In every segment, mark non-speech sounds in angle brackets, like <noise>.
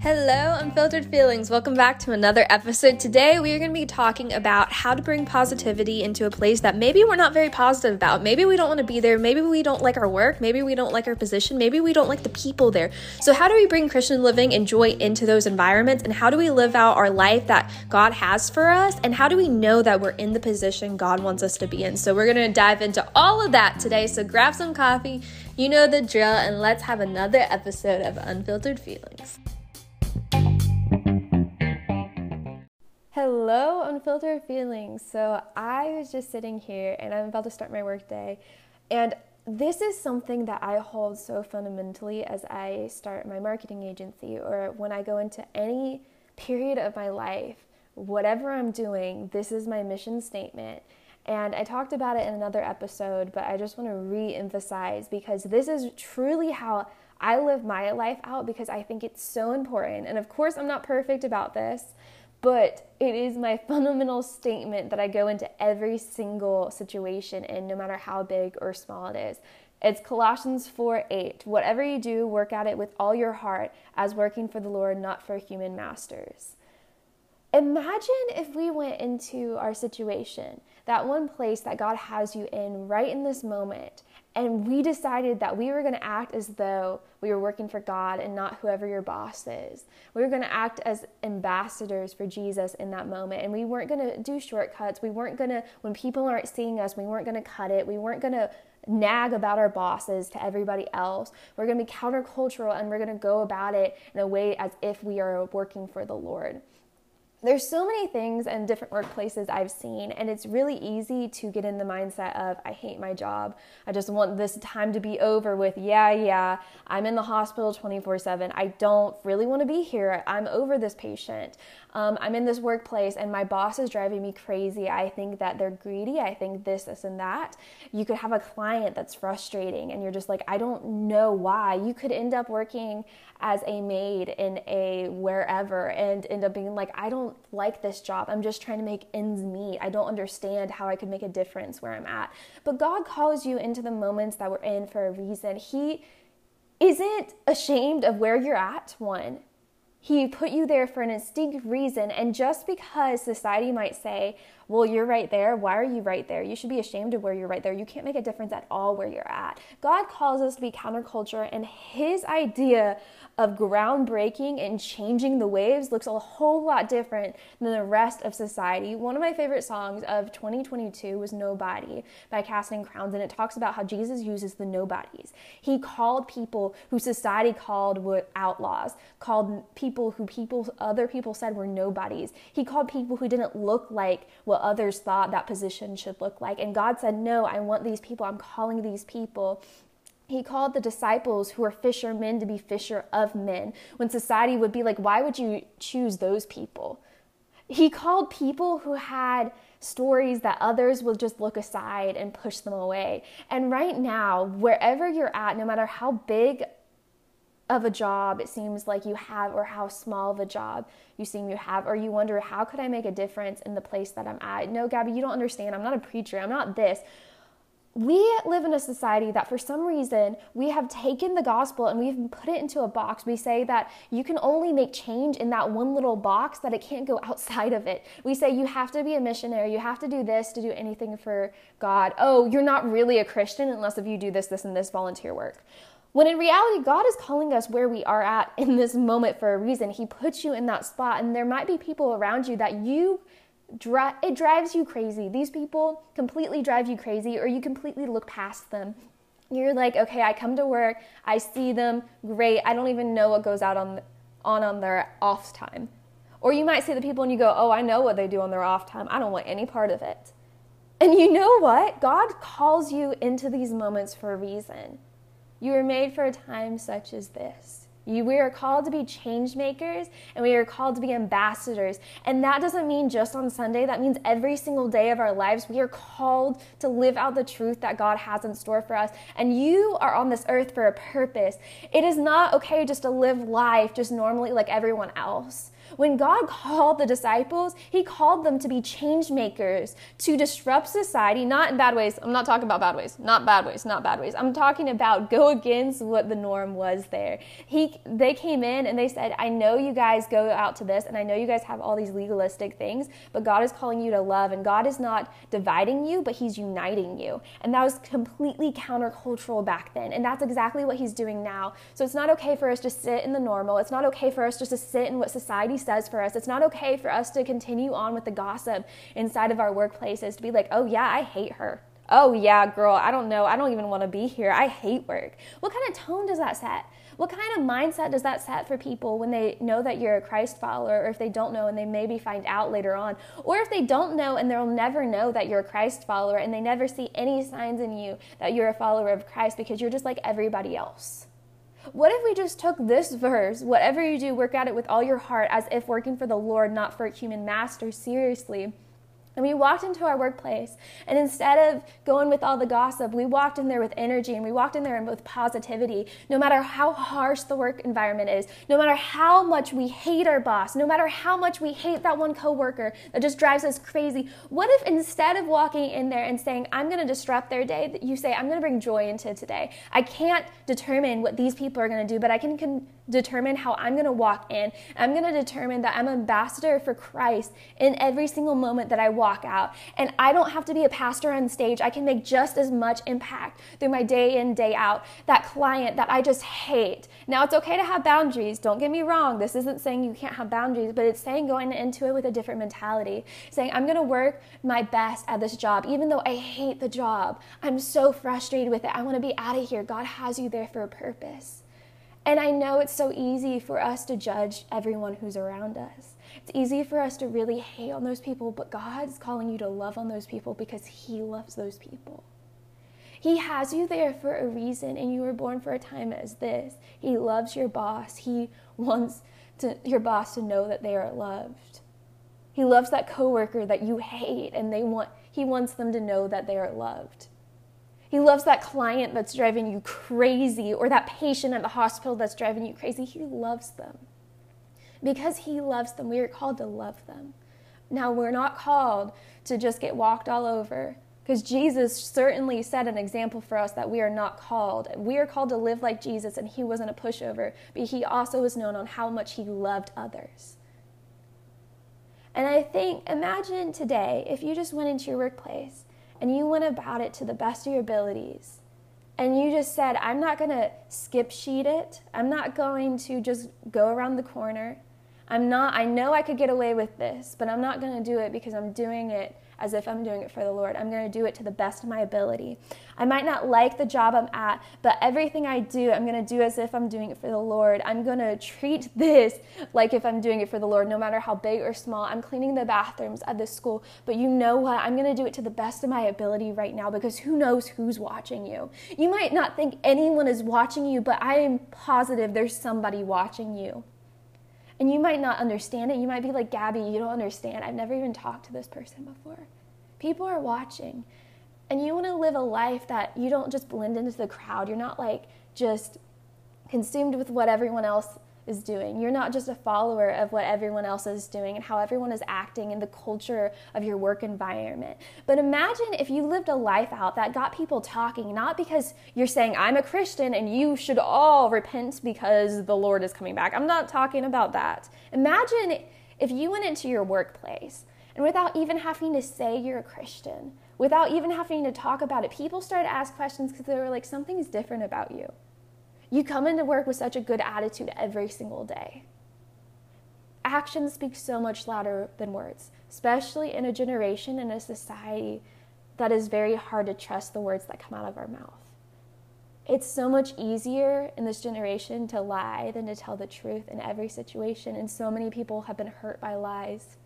Hello, Unfiltered Feelings. Welcome back to another episode. Today, we are going to be talking about how to bring positivity into a place that maybe we're not very positive about. Maybe we don't want to be there. Maybe we don't like our work. Maybe we don't like our position. Maybe we don't like the people there. So, how do we bring Christian living and joy into those environments? And how do we live out our life that God has for us? And how do we know that we're in the position God wants us to be in? So, we're going to dive into all of that today. So, grab some coffee. You know the drill, and let's have another episode of Unfiltered Feelings. Hello, unfiltered feelings. So, I was just sitting here and I'm about to start my workday, and this is something that I hold so fundamentally as I start my marketing agency or when I go into any period of my life. Whatever I'm doing, this is my mission statement. And I talked about it in another episode, but I just want to re emphasize because this is truly how I live my life out because I think it's so important. And of course, I'm not perfect about this but it is my <laughs> fundamental statement that I go into every single situation in, no matter how big or small it is. It's Colossians 4 8. Whatever you do, work at it with all your heart, as working for the Lord, not for human masters. Imagine if we went into our situation, that one place that God has you in right in this moment, and we decided that we were going to act as though we were working for God and not whoever your boss is. We were going to act as ambassadors for Jesus in that moment. And we weren't going to do shortcuts. We weren't going to, when people aren't seeing us, we weren't going to cut it. We weren't going to nag about our bosses to everybody else. We're going to be countercultural and we're going to go about it in a way as if we are working for the Lord there's so many things and different workplaces I've seen, and it's really easy to get in the mindset of, I hate my job. I just want this time to be over with. Yeah, yeah, I'm in the hospital 24 7. I don't really want to be here. I'm over this patient. Um, I'm in this workplace, and my boss is driving me crazy. I think that they're greedy. I think this, this, and that. You could have a client that's frustrating, and you're just like, I don't know why. You could end up working as a maid in a wherever and end up being like, I don't like this job. I'm just trying to make ends meet. I don't understand how I could make a difference where I'm at. But God calls you into the moments that we're in for a reason. He isn't ashamed of where you're at, one. He put you there for an distinct reason. And just because society might say, well, you're right there. Why are you right there? You should be ashamed of where you're right there. You can't make a difference at all where you're at. God calls us to be counterculture, and His idea of groundbreaking and changing the waves looks a whole lot different than the rest of society. One of my favorite songs of 2022 was Nobody by Casting Crowns, and it talks about how Jesus uses the nobodies. He called people who society called were outlaws, called people who people other people said were nobodies. He called people who didn't look like what others thought that position should look like. And God said, No, I want these people. I'm calling these people he called the disciples who were fishermen to be fisher of men when society would be like, why would you choose those people? He called people who had stories that others will just look aside and push them away. And right now, wherever you're at, no matter how big of a job it seems like you have, or how small of a job you seem you have, or you wonder, how could I make a difference in the place that I'm at? No, Gabby, you don't understand. I'm not a preacher. I'm not this we live in a society that for some reason we have taken the gospel and we've put it into a box. We say that you can only make change in that one little box, that it can't go <laughs> outside of it. We say you have to be a missionary, you have to do this to do anything for God. Oh, you're not really a Christian unless if you do this, this, and this volunteer work. When in reality, God is calling us where we are at in this moment for a reason. He puts you in that spot, and there might be people around you that you dri- it drives you crazy. These people completely drive you crazy, or you completely look past them. You're like, okay, I come to work, I see them, great. I don't even know what goes out on on on their off time. Or you might see the people and you go, oh, I know what they do on their off time. I don't want any part of it. And you know what? God calls you into these moments for a reason. You were made for a time such as this. We are called to be change makers and we are called to be ambassadors. And that doesn't mean just on Sunday, that means every single day of our lives. We are called to live out the truth that God has in store for us. And you are on this earth for a purpose. It is not okay just to live life just normally like everyone else. When God called the disciples, He called them to be change makers, to disrupt society, not in bad ways. I'm not talking about bad ways, not bad ways, not bad ways. I'm talking about go against what the norm was there. He, they came in and they said, I know you guys go out to this, and I know you guys have all these legalistic things, but God is calling you to love, and God is not dividing you, but He's uniting you. And that was completely countercultural back then. And that's exactly what He's doing now. So it's not okay for us to sit in the normal. It's not okay for us just to sit in what society says for us. It's not okay for us to continue on with the gossip inside of our workplaces to be like, oh, yeah, I hate her. Oh, yeah, girl, I don't know. I don't even want to be here. I hate work. What kind of tone does that set? What kind of mindset does that set for people when they know that you're a Christ follower, or if they don't know and they maybe find out later on, or if they don't know and they'll never know that you're a Christ follower and they never see any signs in you that you're a follower of Christ because you're just like everybody else? What if we just took this verse, whatever you do, work at it with all your heart as if working for the Lord, not for a human master, seriously? And we walked into our workplace, and instead of going with all the gossip, we walked in there with energy and we walked in there with positivity. No matter how harsh the work environment is, no matter how much we hate our boss, no matter how much we hate that one coworker that just drives us crazy, what if instead of walking in there and saying, I'm going to disrupt their day, you say, I'm going to bring joy into today? I can't determine what these people are going to do, but I can. can determine how I'm going to walk in. I'm going to determine that I'm ambassador for Christ in every single moment that I walk out. And I don't have to be a pastor on stage. I can make just as much impact through my day in, day out. That client that I just hate. Now, it's okay to have boundaries. Don't get me wrong. This isn't saying you can't have boundaries, but it's saying going into it with a different mentality. Saying, I'm going to work my best at this job, even though I hate the job. I'm so frustrated with it. I want to be out of here. God has you there for a purpose. And I know it's so easy for us to judge everyone who's around us. It's easy for us to really hate on those people, but God's calling you to love on those people because He loves those people. He has you there for a reason, and you were born for a time as this. He loves your boss. He wants to, your boss to know that they are loved. He loves that coworker that you hate, and they want, he wants them to know that they are loved. He loves that client that's driving you crazy or that patient at the hospital that's driving you crazy. He loves them. Because He loves them, we are called to love them. Now, we're not called to just get walked all over because Jesus certainly set an example for us that we are not called. We are called to live like Jesus, and He wasn't a pushover, but He also was known on how much He loved others. And I think, imagine today if you just went into your workplace and you went about it to the best of your abilities and you just said, I'm not going to skip sheet it. I'm not going to just go around the corner. I'm not, I know I could get away with this, but I'm not going to do it because I'm doing it as if I'm doing it for the Lord. I'm going to do it to the best of my ability. I might not like the job I'm at, but everything I do, I'm going to do as if I'm doing it for the Lord. I'm going to treat <laughs> this like if I'm doing it for the Lord, no matter how big or small. I'm cleaning the bathrooms at this school, but you know what? I'm going to do it to the best of my ability right now because who knows who's watching you. You might not think anyone is watching you, but I am positive there's somebody watching you. And you might not understand it. You might be like, Gabby, you don't understand. I've never even talked to this person before. People are watching. And you want to live a life that you don't just blend into the crowd. You're not like just consumed with what everyone else is doing. You're not just a follower of what everyone else is doing and how everyone is acting in the culture of your work environment. But imagine if you lived a life out that got people talking, not because you're saying, I'm a Christian and you should all repent because the Lord is coming back. I'm not talking about that. Imagine if you went into your workplace and without even having to say you're a Christian, without even having to talk about it, people started to ask questions because they were like, something's different about you. You come into work with such a good attitude every single day. Actions speak so much louder than words, especially in a generation and a society that is very hard to trust the words that come out of our mouth. It's so much easier in this generation to lie than to tell the truth in every situation, and so many people have been hurt by lies.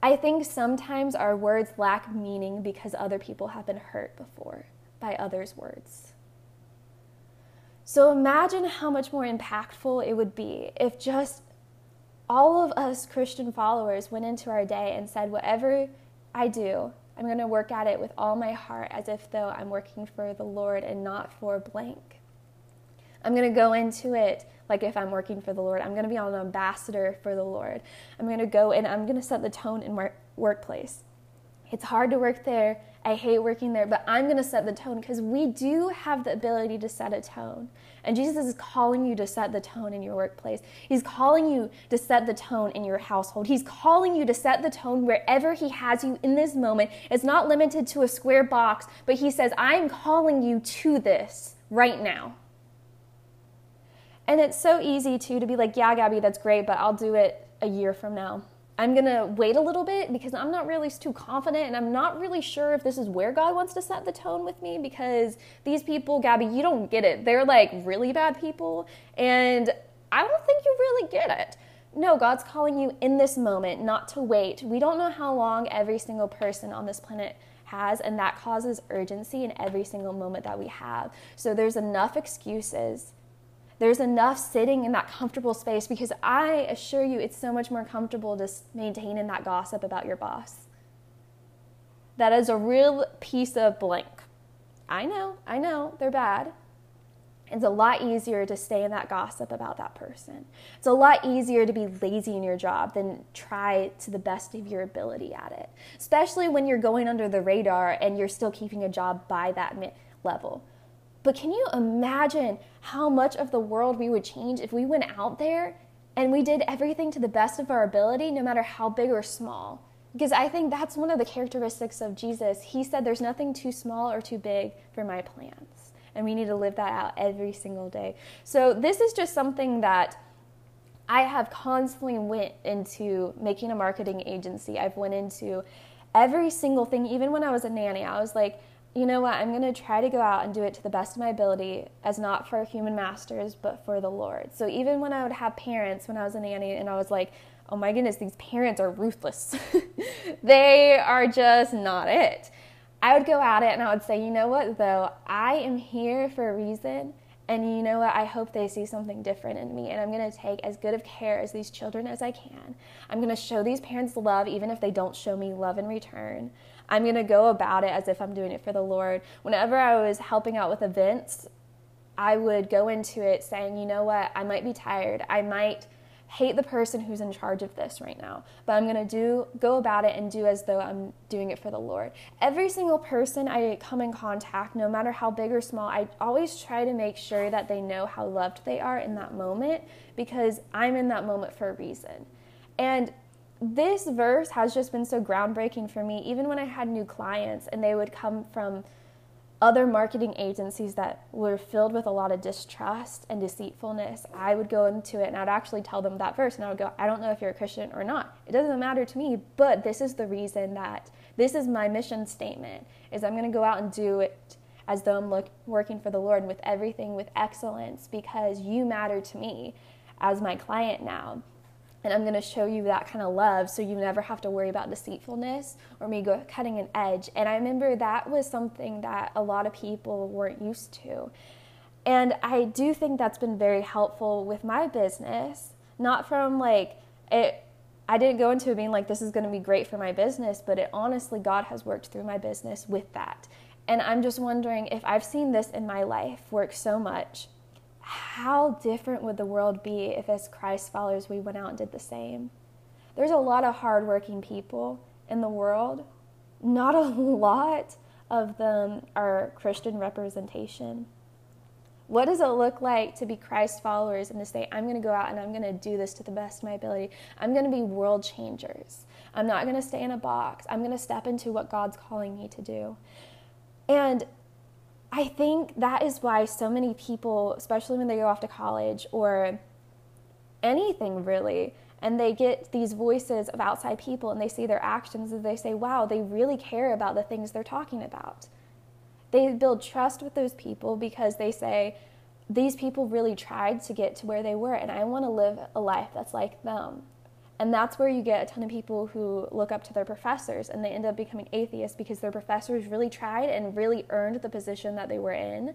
I think sometimes our words lack meaning because other people have been hurt before by others' words. So imagine how much more impactful it would be if just all of us Christian followers went into our day and said, Whatever I do, I'm going to work at it with all my heart as if though I'm working for the Lord and not for blank. I'm going to go into it like if I'm working for the Lord. I'm going to be an ambassador for the Lord. I'm going to go and I'm going to set the tone in my workplace. It's hard to work there. I hate working there, but I'm going to set the tone because we do have the ability to set a tone. And Jesus is calling you to set the tone in your workplace. He's calling you to set the tone in your household. He's calling you to set the tone wherever He has you in this moment. It's not limited to a square box, but He says, I'm calling you to this right now. And it's so easy too to be like, yeah, Gabby, that's great, but I'll do it a year from now. I'm going to wait a little bit because I'm not really too confident and I'm not really sure if this is where God wants to set the tone with me because these people, Gabby, you don't get it. They're like really bad people and I don't think you really get it. No, God's calling you in this moment, not to wait. We don't know how long every single person on this planet has, and that causes urgency in every single moment that we have. So there's enough excuses there's enough sitting in that comfortable space because I assure you it's so much more comfortable to maintain in that gossip about your boss. That is a real piece of blank. I know, I know, they're bad. It's a lot easier to stay in that gossip about that person. It's a lot easier to be lazy in your job than try to the best of your ability at it, especially when you're going under the radar and you're still keeping a job by that level. But can you imagine how much of the world we would change if we went out there and we did everything to the best of our ability, no matter how big or small? Because I think that's one of the characteristics of Jesus. He said, There's nothing too small or too big for my plans. And we need to live that out every single day. So, this is just something that I have constantly went into making a marketing agency. I've went into every single thing, even when I was a nanny. I was like, you know what, I'm going to try to go out and do it to the best of my ability, as not for human masters, but for the Lord. So even when I would have parents when I was a nanny and I was like, oh my goodness, these parents are ruthless, <laughs> they are just not it. I would go at it and I would say, you know what, though, I am here for a reason. And you know what? I hope they see something different in me. And I'm going to take as good of care as these children as I can. I'm going to show these parents love, even if they don't show me love in return. I'm going to go about it as if I'm doing it for the Lord. Whenever I was helping out with events, I would go into it saying, you know what, I might be tired. I might hate the person who's in charge of this right now, but I'm going to do go about it and do as though I'm doing it for the Lord. Every single person I come in contact, no matter how big or small, I always try to make sure that they know how loved they are in that moment because I'm in that moment for a reason. And this verse has just been so groundbreaking for me, even when I had new clients and they would come from other marketing agencies that were filled with a lot of distrust and deceitfulness, I would go into it and I would actually tell them that verse and I would go, I don't know if you're a Christian or not. It doesn't matter to me, but this is the reason that this is my mission statement is I'm going to go out and do it as though I'm look, working for the Lord with everything with excellence because you matter to me as my client now and I'm going to show you that kind of love so you never have to worry about deceitfulness or me go cutting an edge. And I remember that was something that a lot of people weren't used to. And I do think that's been very helpful with my business, not from like it I didn't go into it being like this is going to be great for my business, but it honestly God has worked through my business with that. And I'm just wondering if I've seen this in my life work so much how different would the world be if, as Christ followers, we went out and did the same? There's a lot of hardworking people in the world. Not a <laughs> lot of them are Christian representation. What does it look like to be Christ followers and to say, I'm going to go out and I'm going to do this to the best of my ability? I'm going to be world changers. I'm not going to stay in a box. I'm going to step into what God's calling me to do. And I think that is why so many people, especially when they go off to college or anything really, and they get these voices of outside people and they see their actions and they say, wow, they really care about the things they're talking about. They build trust with those people because they say, these people really tried to get to where they were, and I want to live a life that's like them. And that's where you get a ton of people who look up to their professors and they end up becoming atheists because their professors really tried and really earned the position that they were in.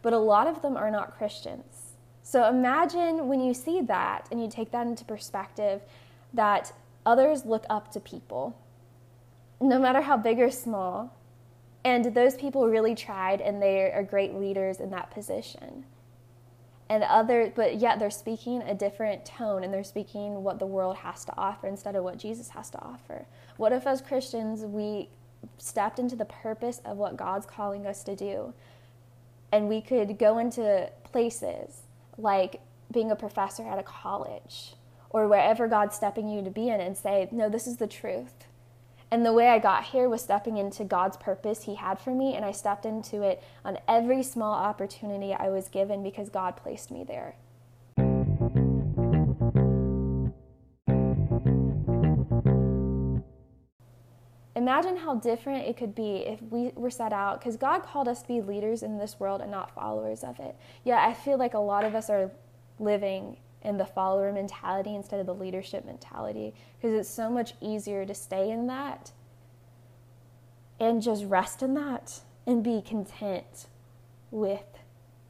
But a lot of them are not Christians. So imagine when you see that and you take that into perspective that others look up to people, no matter how big or small. And those people really tried and they are great leaders in that position. And other but yet they're speaking a different tone and they're speaking what the world has to offer instead of what Jesus has to offer. What if as Christians we stepped into the purpose of what God's calling us to do and we could go into places like being a professor at a college or wherever God's stepping you to be in and say, "No, this is the truth." And the way I got here was stepping into God's purpose He had for me, and I stepped into it on every small opportunity I was given because God placed me there. Imagine how different it could be if we were set out, because God called us to be leaders in this world and not followers of it. Yet I feel like a lot of us are living in the follower mentality instead of the leadership mentality because it's so much easier to stay in that and just rest in that and be content with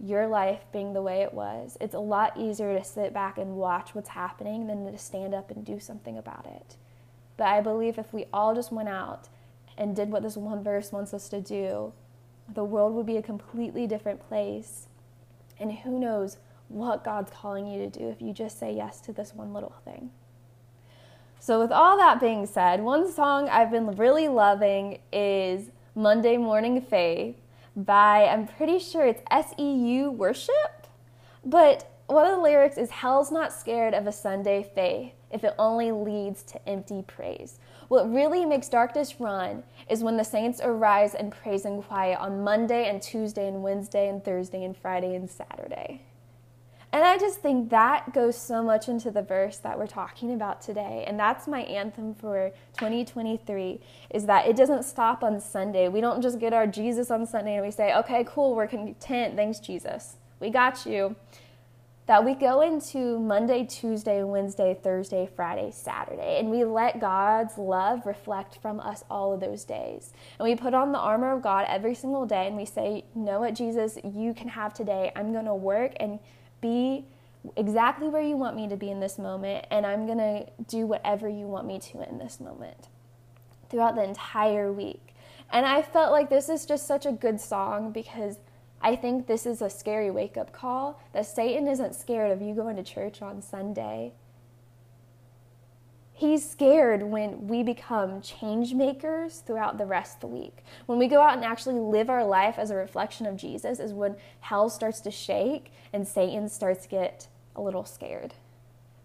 your life being the way it was. It's a lot easier to sit back and watch what's happening than to stand up and do something about it. But I believe if we all just went out and did what this one verse wants us to do, the world would be a completely different place. And who knows what God's calling you to do if you just say yes to this one little thing. So, with all that being said, one song I've been really loving is Monday Morning Faith by, I'm pretty sure it's SEU Worship. But one of the lyrics is Hell's not scared of a Sunday faith if it only leads to empty praise. What really makes darkness run is when the saints arise and praise in quiet on Monday and Tuesday and Wednesday and Thursday and Friday and Saturday. And I just think that goes so much into the verse that we're talking about today. And that's my anthem for 2023 is that it doesn't stop on Sunday. We don't just get our Jesus on Sunday and we say, okay, cool, we're content. Thanks, Jesus. We got you. That we go into Monday, Tuesday, Wednesday, Thursday, Friday, Saturday, and we let God's love reflect from us all of those days. And we put on the armor of God every single day and we say, know what, Jesus, you can have today. I'm going to work and be exactly where you want me to be in this moment, and I'm going to do whatever you want me to in this moment throughout the entire week. And I felt like this is just such a good song because I think this is a scary wake up call that Satan isn't scared of you going to church on Sunday. He's scared when we become change makers throughout the rest of the week. When we go out and actually live our life as a reflection of Jesus, is when hell starts to shake and Satan starts to get a little scared.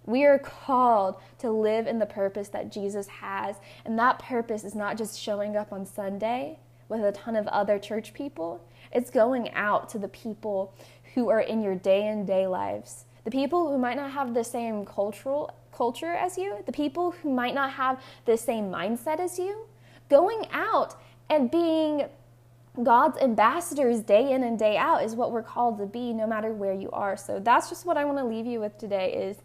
We are called to live in the purpose that Jesus has, and that purpose is not just showing up on Sunday with a ton of other church people, it's going out to the people who are in your day in day lives. The people who might not have the same cultural culture as you, the people who might not have the same mindset as you, going out and being God's ambassadors day in and day out is what we're called to be no matter where you are. So that's just what I want to leave you with today is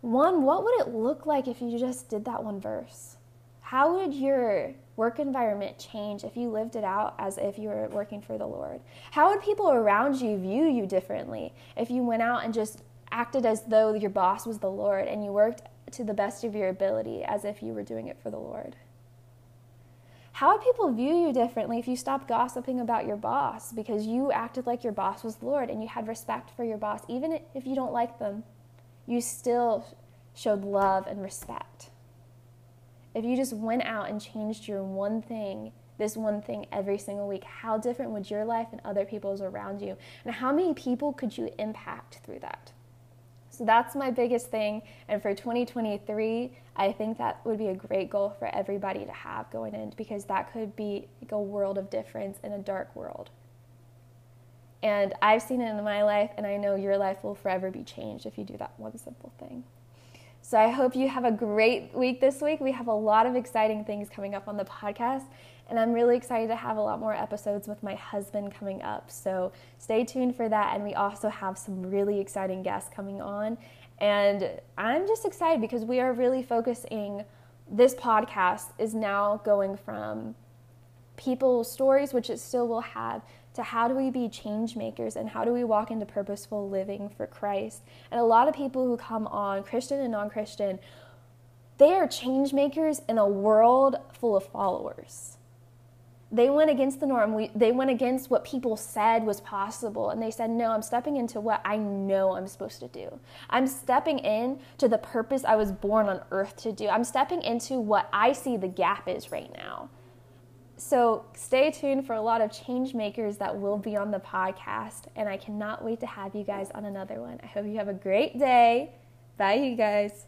one, what would it look like if you just did that one verse? How would your work environment change if you lived it out as if you were working for the Lord? How would people around you view you differently if you went out and just acted as though your boss was the Lord and you worked to the best of your ability as if you were doing it for the Lord? How would people view you differently if you stopped gossiping about your boss because you acted like your boss was the Lord and you had respect for your boss, even if you don't like them? You still showed love and respect. If you just went out and changed your one thing, this one thing every single week, how different would your life and other people's around you? And how many people could you impact through that? So that's my biggest thing. And for 2023, I think that would be a great goal for everybody to have going in because that could be like a world of difference in a dark world. And I've seen it in my life, and I know your life will forever be changed if you do that one simple thing. So I hope you have a great week this week. We have a lot of exciting things coming up on the podcast, and I'm really excited to have a lot more episodes with my husband coming up. So stay tuned for that. And we also have some really exciting guests coming on. And I'm just excited because we are really focusing, this podcast is now going from people's stories, which it still will have, to how do we be change makers and how do we walk into purposeful living for Christ. And a lot of people who come on, Christian and non Christian, they are change makers in a world full of followers. They went against the norm. We, they went against what people said was possible. And they said, no, I'm stepping into what I know I'm supposed to do. I'm stepping in to the purpose I was born on earth to do. I'm stepping into what I see the gap is right now. So stay tuned for a lot of change makers that will be on the podcast. And I cannot wait to have you guys on another one. I hope you have a great day. Bye, you guys.